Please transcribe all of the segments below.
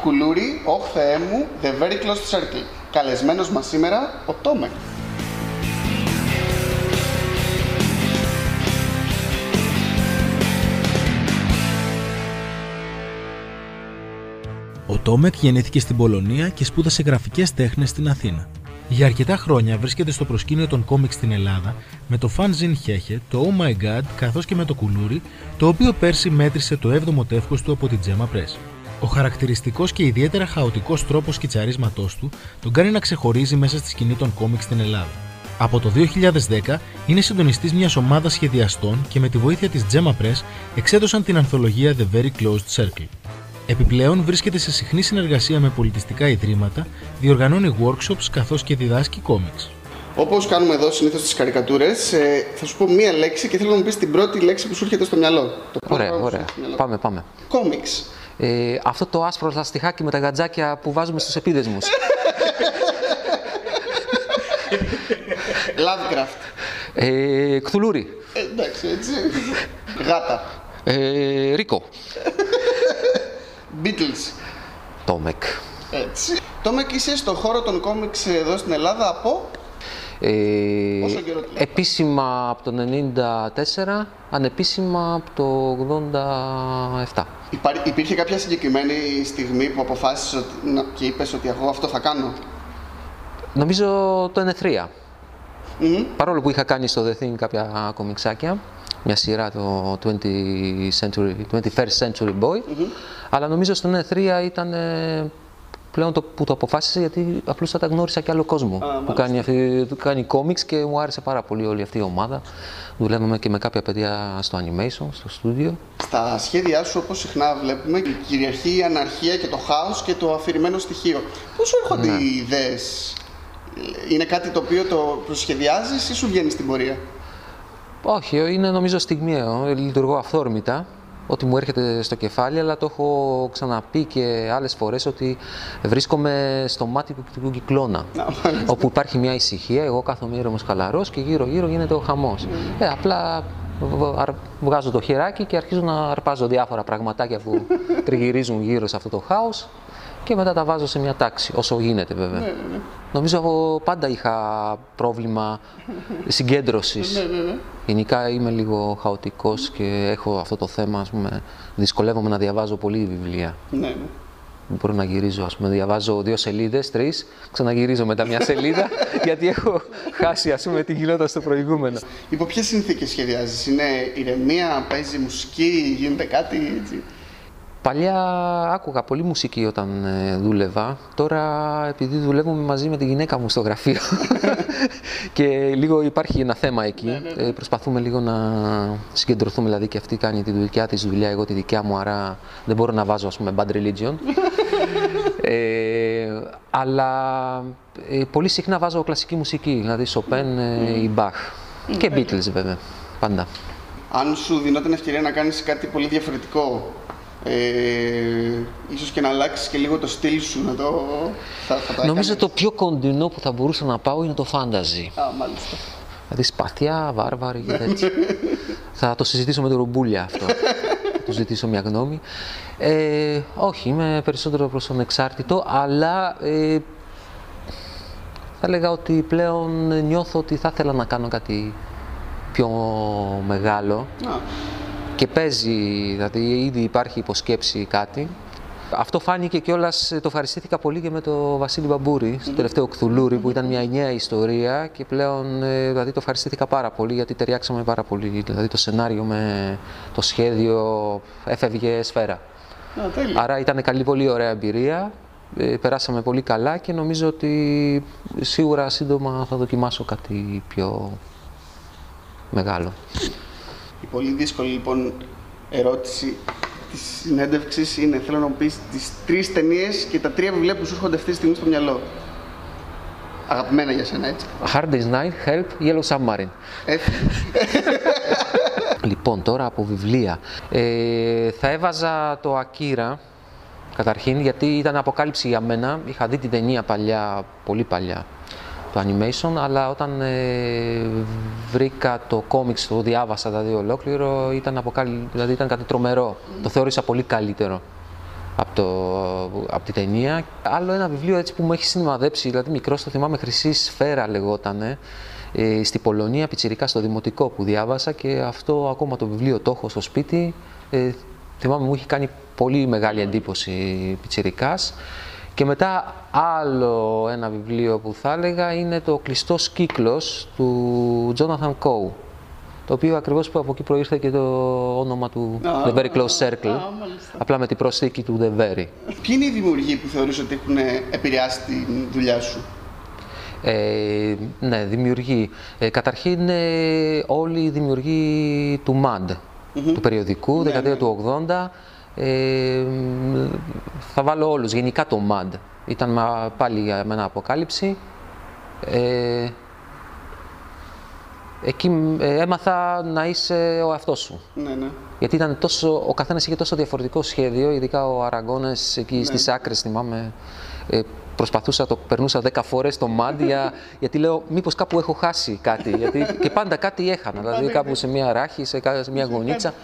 Κουλούρι, όχ Θεέ μου, The Very Close Circle. Καλεσμένος μας σήμερα, ο Τόμεκ. Ο Τόμεκ γεννήθηκε στην Πολωνία και σπούδασε γραφικές τέχνες στην Αθήνα. Για αρκετά χρόνια βρίσκεται στο προσκήνιο των κόμικς στην Ελλάδα με το Fanzine Χέχε, το Oh My God καθώς και με το Κουλούρι, το οποίο πέρσι μέτρησε το 7ο τεύχος του από την Τζέμα Press. Ο χαρακτηριστικός και ιδιαίτερα χαοτικός τρόπος σκιτσαρίσματός του τον κάνει να ξεχωρίζει μέσα στη σκηνή των κόμικς στην Ελλάδα. Από το 2010 είναι συντονιστής μιας ομάδας σχεδιαστών και με τη βοήθεια της Gemma Press εξέδωσαν την ανθολογία The Very Closed Circle. Επιπλέον βρίσκεται σε συχνή συνεργασία με πολιτιστικά ιδρύματα, διοργανώνει workshops καθώς και διδάσκει κόμιξ. Όπως κάνουμε εδώ συνήθως στι καρικατούρες, θα σου πω μία λέξη και θέλω να μου πεις την πρώτη λέξη που σου έρχεται στο μυαλό. Το πρώτο Ωραία, πράγμα που σου ωραία. έρχεται στο μυαλό. Πάμε, πάμε. Κόμιξ. Ε, αυτό το άσπρο λαστιχάκι με τα γατζάκια που βάζουμε στους επίδεσμους. Lovecraft. ε, Κθουλούρι. Ε, εντάξει, έτσι. Γάτα. Ε, Ρίκο. Beatles. Τόμεκ. Έτσι. Τόμεκ είσαι στο χώρο των κόμιξ εδώ στην Ελλάδα από; Ε, Πόσο καιρό τηλέφωνο; επίσημα από το 94, ανεπίσημα από το 87. Υπάρ- Υπήρχε κάποια συγκεκριμένη στιγμή που αποφάσισες ότι, να, και είπες ότι εγώ αυτό θα κάνω; Νομίζω το 93. Μμμ. Παρόλο που είχα κάνει στο The Thing κάποια κομιξάκια, μια σειρά το 20 century, 21st Century Boy, αλλά νομίζω στο 93 ήταν ε, πλέον το που το αποφάσισα γιατί απλώς θα τα γνώρισα και άλλο κόσμο που μάλιστα. κάνει, αυτή, που κάνει κόμιξ και μου άρεσε πάρα πολύ όλη αυτή η ομάδα. Δουλεύαμε και με κάποια παιδιά στο animation, στο στούντιο. Στα σχέδιά σου, όπως συχνά βλέπουμε, κυριαρχεί η αναρχία και το χάος και το αφηρημένο στοιχείο. Πώς σου έρχονται Ναι. οι ιδέες, είναι κάτι το οποίο το προσχεδιάζεις ή σου βγαίνει στην πορεία; Όχι, είναι νομίζω στιγμιαίο. Λειτουργώ αυθόρμητα. Ό,τι μου έρχεται στο κεφάλι, αλλά το έχω ξαναπεί και άλλες φορές ότι βρίσκομαι στο μάτι του κυκλικού κυκλώνα. Να, μάλιστα. όπου υπάρχει μια ησυχία, εγώ κάθομαι ήρεμος χαλαρός και γύρω-γύρω γίνεται ο χαμός. Ε, απλά β- αρ- βγάζω το χεράκι και αρχίζω να αρπάζω διάφορα πραγματάκια που τριγυρίζουν γύρω σε αυτό το χάος και μετά τα βάζω σε μια τάξη, όσο γίνεται βέβαια. Νομίζω εγώ πάντα είχα πρόβλημα συγκέντρωσης. Γενικά είμαι λίγο χαοτικός και έχω αυτό το θέμα, ας πούμε, δυσκολεύομαι να διαβάζω πολύ βιβλία. Ναι, ναι. Δεν μπορώ να γυρίζω, ας πούμε, διαβάζω δύο σελίδες, τρεις, ξαναγυρίζω μετά μια σελίδα, γιατί έχω χάσει, ας πούμε, τι γινόταν στο προηγούμενο. Υπό ποιες συνθήκες σχεδιάζεις, είναι ηρεμία, παίζει μουσική, γίνεται κάτι έτσι; Παλιά άκουγα πολύ μουσική όταν ε, δούλευα. Τώρα, επειδή δουλεύουμε μαζί με τη γυναίκα μου στο γραφείο και λίγο υπάρχει ένα θέμα εκεί, ε, προσπαθούμε λίγο να συγκεντρωθούμε. Δηλαδή και αυτή κάνει τη δικιά της δουλειά, εγώ τη δικιά μου, άρα δεν μπορώ να βάζω ας πούμε bad religion. ε, αλλά ε, πολύ συχνά βάζω κλασική μουσική, δηλαδή Chopin ε, ή Bach. Και Beatles βέβαια, πάντα. Αν σου δινόταν ευκαιρία να κάνεις κάτι πολύ διαφορετικό, ε, ίσως και να αλλάξεις και λίγο το στυλ σου, να το... Θα, θα το Νομίζω το έκανες. πιο κοντινό που θα μπορούσα να πάω είναι το fantasy. Α, μάλιστα. Δηλαδή σπαθιά, βάρβαροι και τέτοια. θα το συζητήσω με τον Ρουμπούλια αυτό. θα του ζητήσω μια γνώμη. Ε, όχι, είμαι περισσότερο προς τον εξάρτητο, αλλά ε, θα έλεγα ότι πλέον νιώθω ότι θα ήθελα να κάνω κάτι πιο μεγάλο Α, και παίζει, δηλαδή ήδη υπάρχει υποσκέψη κάτι. Αυτό φάνηκε κιόλας, το ευχαριστήθηκα πολύ και με το Βασίλη Μπαμπούρη, στο τελευταίο Κθουλούρι, που ήταν μια νέα ιστορία και πλέον ε, δηλαδή, το ευχαριστήθηκα πάρα πολύ γιατί ταιριάξαμε πάρα πολύ. Δηλαδή το σενάριο με το σχέδιο έφευγε σφαίρα. α, τέλεια. Άρα ήταν καλή, πολύ ωραία εμπειρία. Ε, περάσαμε πολύ καλά και νομίζω ότι σίγουρα σύντομα θα δοκιμάσω κάτι πιο μεγάλο. Η πολύ δύσκολη λοιπόν ερώτηση της συνέντευξης είναι: Θέλω να μου πεις τις τρεις ταινίες και τα τρία βιβλία που σου έρχονται αυτή τη στιγμή στο μυαλό. Αγαπημένα για σένα, έτσι. Hard Day's Night, Help, Yellow Submarine. Ε, Λοιπόν, τώρα από βιβλία. Ε, θα έβαζα το Akira, καταρχήν, γιατί ήταν αποκάλυψη για μένα. Είχα δει την ταινία παλιά, πολύ παλιά, το animation, αλλά όταν ε, βρήκα το κόμιξ, το διάβασα δηλαδή ολόκληρο, ήταν, αποκάλυ... δηλαδή, ήταν κάτι τρομερό. Το θεώρησα πολύ καλύτερο από, το, από τη ταινία. Άλλο ένα βιβλίο έτσι που μου έχει σημαδέψει, δηλαδή μικρό το θυμάμαι Χρυσή Σφαίρα λεγότανε, ε, στη Πολωνία, πιτσιρικά στο Δημοτικό που διάβασα και αυτό ακόμα το βιβλίο το έχω στο σπίτι. Ε, θυμάμαι μου έχει κάνει πολύ μεγάλη εντύπωση πιτσιρικάς. Και μετά άλλο ένα βιβλίο που θα έλεγα είναι το «Κλειστός κύκλος» του Jonathan Coe το οποίο ακριβώς που από εκεί προήρθε και το όνομα του The Very Close Circle, απλά με την προσθήκη του The Very. Ποιοι είναι οι δημιουργοί που θεωρείς ότι έχουν επηρεάσει τη δουλειά σου; Ε, ναι, δημιουργοί. Ε, καταρχήν ε, όλοι οι δημιουργοί του MAD, του περιοδικού, ναι, δεκαετία ναι. του 80. Ε, θα βάλω όλους, γενικά το MAD. Ήταν πάλι για μένα αποκάλυψη. Ε, εκεί ε, έμαθα να είσαι ο εαυτός σου. Ναι, ναι. Γιατί ήταν τόσο, ο καθένας είχε τόσο διαφορετικό σχέδιο, ειδικά ο Αραγκόνες εκεί ναι. στις άκρες, θυμάμαι, ε, προσπαθούσα, το περνούσα 10 φορές το μάντια, γιατί λέω μήπως κάπου έχω χάσει κάτι, γιατί και πάντα κάτι έχανα, δηλαδή κάπου σε μια ράχη, σε, μια γωνίτσα,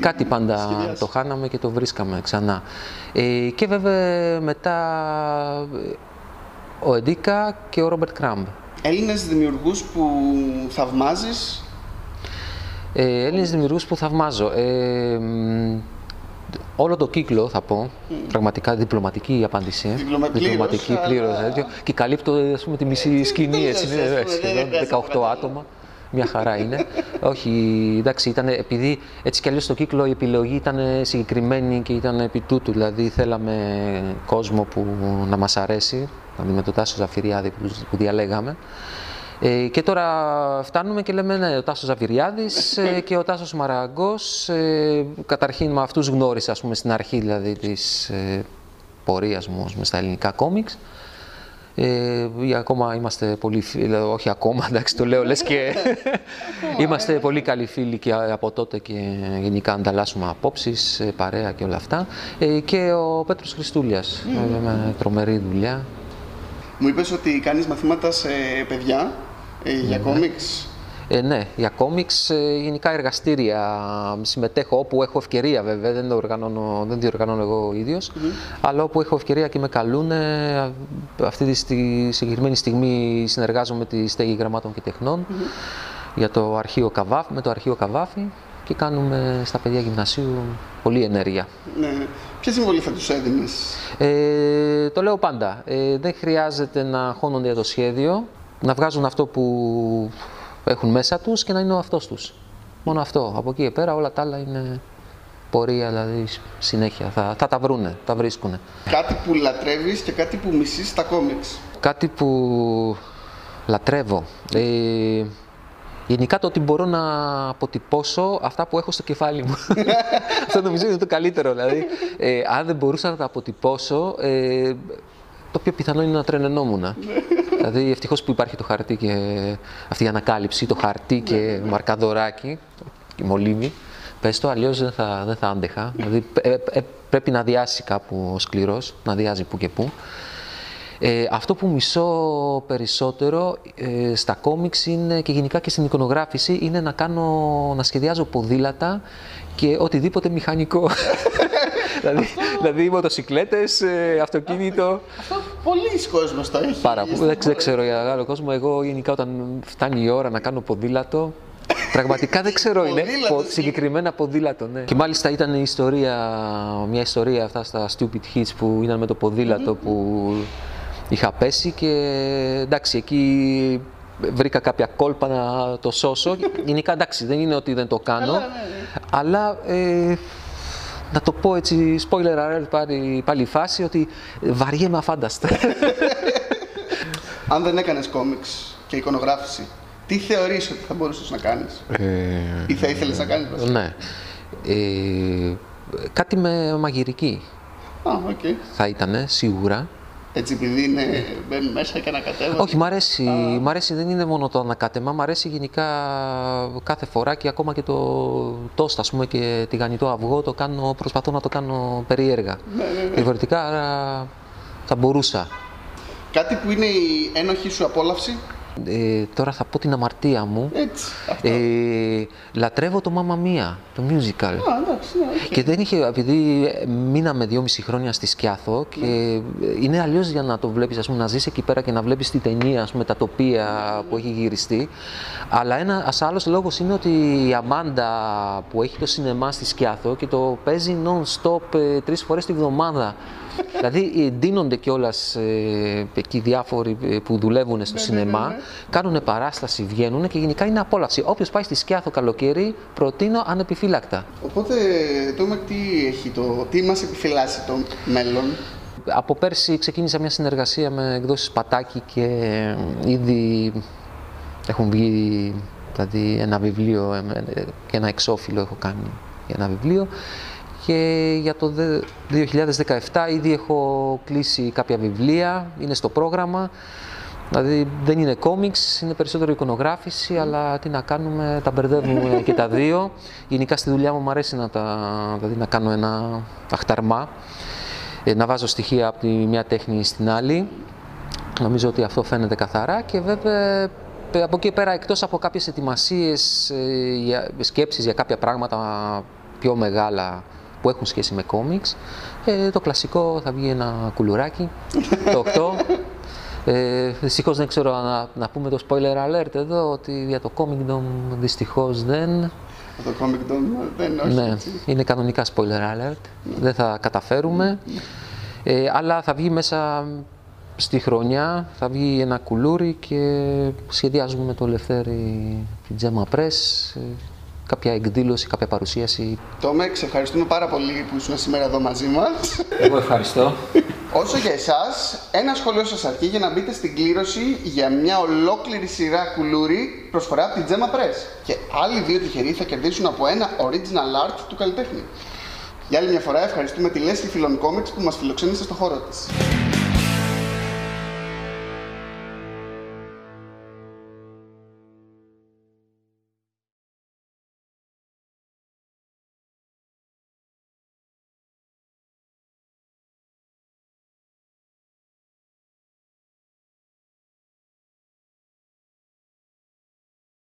κάτι, πάντα το χάναμε και το βρίσκαμε ξανά. Ε, και βέβαια μετά ε, ο Εντίκα και ο Ρόμπερτ Κράμπ. Έλληνες δημιουργούς που θαυμάζεις; Ε, Έλληνες δημιουργούς που θαυμάζω. Ε, όλο το κύκλο θα πω, πραγματικά διπλωματική η απάντηση. Διπλωματική, διπλωματική πλήρως. Και καλύπτω ας πούμε, τη μισή σκηνή, έτσι, είναι, σχεδόν 18 άτομα. Μια χαρά είναι. Όχι, εντάξει, ήταν, επειδή έτσι κι αλλιώς στο κύκλο η επιλογή ήταν συγκεκριμένη και ήταν επί τούτου, δηλαδή θέλαμε κόσμο που να μας αρέσει, δηλαδή με το Τάσο Ζαφυριάδη που, διαλέγαμε. Ε, και τώρα φτάνουμε και λέμε ναι, ο Τάσος Ζαφυριάδης ε, και ο Τάσος Μαραγκός. Ε, καταρχήν με αυτούς γνώρισα ας πούμε, στην αρχή δηλαδή, της ε, πορείας μου με στα ελληνικά κόμιξ. Ε, ακόμα είμαστε πολύ φίλοι, όχι ακόμα, εντάξει το λέω, λες και είμαστε πολύ καλοί φίλοι και από τότε και γενικά ανταλλάσσουμε απόψεις, ε, παρέα και όλα αυτά. Ε, και ο Πέτρος Χριστούλιας, mm. με τρομερή δουλειά. Μου είπες ότι κάνεις μαθήματα σε παιδιά ε, για ναι. κόμιξ. Ε, ναι, για κόμιξ, ε, γενικά εργαστήρια συμμετέχω όπου έχω ευκαιρία βέβαια, δεν, το οργανώνω, δεν διοργανώνω εγώ ίδιος, αλλά όπου έχω ευκαιρία και με καλούν, αυτή τη συγκεκριμένη στιγμή συνεργάζομαι με τη Στέγη Γραμμάτων και Τεχνών για το αρχείο Καβάφη, με το αρχείο Καβάφη και κάνουμε στα παιδιά γυμνασίου πολλή ενέργεια. Ναι. Ποια συμβολή θα τους έδινες; Ε, το λέω πάντα. Ε, δεν χρειάζεται να χώνονται για το σχέδιο, να βγάζουν αυτό που έχουν μέσα τους και να είναι ο αυτός τους. Μόνο αυτό. Από εκεί και πέρα όλα τα άλλα είναι πορεία, δηλαδή συνέχεια. Θα, θα τα βρούνε, τα βρίσκουνε. Κάτι που λατρεύεις και κάτι που μισείς στα κόμιξ. Κάτι που λατρεύω. Ε, γενικά το ότι μπορώ να αποτυπώσω αυτά που έχω στο κεφάλι μου. Αυτό νομίζω είναι το καλύτερο. Δηλαδή, ε, αν δεν μπορούσα να τα αποτυπώσω, ε, το πιο πιθανό είναι να τρενενόμουν. δηλαδή, ευτυχώς που υπάρχει το χαρτί και αυτή η ανακάλυψη, το χαρτί και μαρκαδοράκι, η μολύβη. Πες το, αλλιώς δεν θα, δεν θα άντεχα. Δηλαδή, ε, ε, πρέπει να διάσει κάπου ο σκληρός, να διάζει που και που. Ε, αυτό που μισώ περισσότερο ε, στα κόμιξ είναι, και γενικά και στην εικονογράφηση είναι να, κάνω, να σχεδιάζω ποδήλατα και οτιδήποτε μηχανικό. δηλαδή, δηλαδή μοτοσυκλέτες, ε, αυτοκίνητο. Αυτό πολλοί κόσμος το έχει. Πάρα πολύ. Δεν, ξέρω για άλλο κόσμο. Εγώ γενικά όταν φτάνει η ώρα να κάνω ποδήλατο, Πραγματικά δεν ξέρω, είναι συγκεκριμένα ποδήλατο, ναι. Και μάλιστα ήταν η ιστορία, μια ιστορία αυτά στα Stupid Hits που ήταν με το ποδήλατο που είχα πέσει και εντάξει, εκεί βρήκα κάποια κόλπα να το σώσω. Γενικά εντάξει, δεν είναι ότι δεν το κάνω, ναι, ναι. αλλά ε, να το πω έτσι, spoiler alert πάλι, πάλι η φάση, ότι βαριέμαι αφάνταστα. Αν δεν έκανες κόμιξ και εικονογράφηση, τι θεωρείς ότι θα μπορούσες να κάνεις; Ε, ή θα ήθελες να κάνεις Ναι. Ε, κάτι με μαγειρική. Α, okay. Θα ήταν σίγουρα. Έτσι, επειδή είναι, μπαίνουν μέσα και ανακατεύονται. Όχι, μ' αρέσει, μ αρέσει, δεν είναι μόνο το ανακάτεμα, μ' αρέσει γενικά κάθε φορά και ακόμα και το τόστα, ας πούμε, και τη γανιτό αυγό, το κάνω, προσπαθώ να το κάνω περίεργα. Ναι, ναι, ναι. Διαφορετικά θα μπορούσα. Κάτι που είναι η ένοχη σου απόλαυση; Ε, τώρα θα πω την αμαρτία μου. Έτσι. Αυτό. Ε, λατρεύω το Mamma Mia, το musical. Α, εντάξει, ναι, οκ. Και δεν είχε, επειδή μείναμε δυόμιση χρόνια στη Σκιάθο και είναι αλλιώς για να το βλέπεις, να ζεις εκεί πέρα και να βλέπεις την ταινία, ας πούμε, τα τοπία που έχει γυριστεί. Αλλά ένα άλλος λόγος είναι ότι η Αμάντα που έχει το σινεμά στη Σκιάθο και το παίζει non-stop ε, τρεις φορές τη βδομάδα. Δηλαδή ε, ντύνονται κιόλας ε, εκεί οι διάφοροι ε, που δουλεύουν στο σινεμά, κάνουν παράσταση, βγαίνουν και γενικά είναι απόλαυση. Όποιος πάει στη Σκιάθο καλοκαίρι, προτείνω ανεπιφύλακτα. Οπότε, το ΜΕΚ τι έχει το, τι μας επιφυλάσσει το μέλλον; Από πέρσι ξεκίνησα μια συνεργασία με εκδόσεις Πατάκη και ε, ήδη έχουν βγει δηλαδή, ένα βιβλίο ε, ε, και ένα εξώφυλλο έχω κάνει για ένα βιβλίο και για το δε- 2017 ήδη έχω κλείσει κάποια βιβλία, είναι στο πρόγραμμα. Δηλαδή δεν είναι κόμιξ, είναι περισσότερο εικονογράφηση, αλλά τι να κάνουμε, τα μπερδεύουμε και τα δύο. Γενικά στη δουλειά μου μου αρέσει να, τα, δηλαδή, να κάνω ένα αχταρμά, ε, να βάζω στοιχεία από τη μια τέχνη στην άλλη. Νομίζω ότι αυτό φαίνεται καθαρά και βέβαια ε, από εκεί πέρα εκτός από κάποιες ετοιμασίες, ε, για, σκέψεις για κάποια πράγματα πιο μεγάλα που έχουν σχέση με κόμιξ, ε, το κλασικό θα βγει ένα κουλουράκι, το 8. Ε, Δυστυχώς δεν ξέρω να, να πούμε το spoiler alert εδώ ότι για το Comic Dome δυστυχώς δεν. Το Comic Dome δεν όχι. Ναι, έτσι. είναι κανονικά spoiler alert. Δεν θα καταφέρουμε. Ε, αλλά θα βγει μέσα στη χρονιά, θα βγει ένα κουλούρι και σχεδιάζουμε με το Λευτέρη την Τζέμα Press ε, κάποια εκδήλωση, κάποια παρουσίαση. Το ΜΕΚ, σε ευχαριστούμε πάρα πολύ που ήσουν σήμερα εδώ μαζί μας. Εγώ ευχαριστώ. Όσο για εσάς, ένα σχόλιο σας αρκεί για να μπείτε στην κλήρωση για μια ολόκληρη σειρά κουλούρι προσφορά από την Gemma Press. Και άλλοι δύο τυχεροί θα κερδίσουν από ένα original art του καλλιτέχνη. Για άλλη μια φορά ευχαριστούμε τη Leslie Φιλον Comics που μας φιλοξένησε στο χώρο της.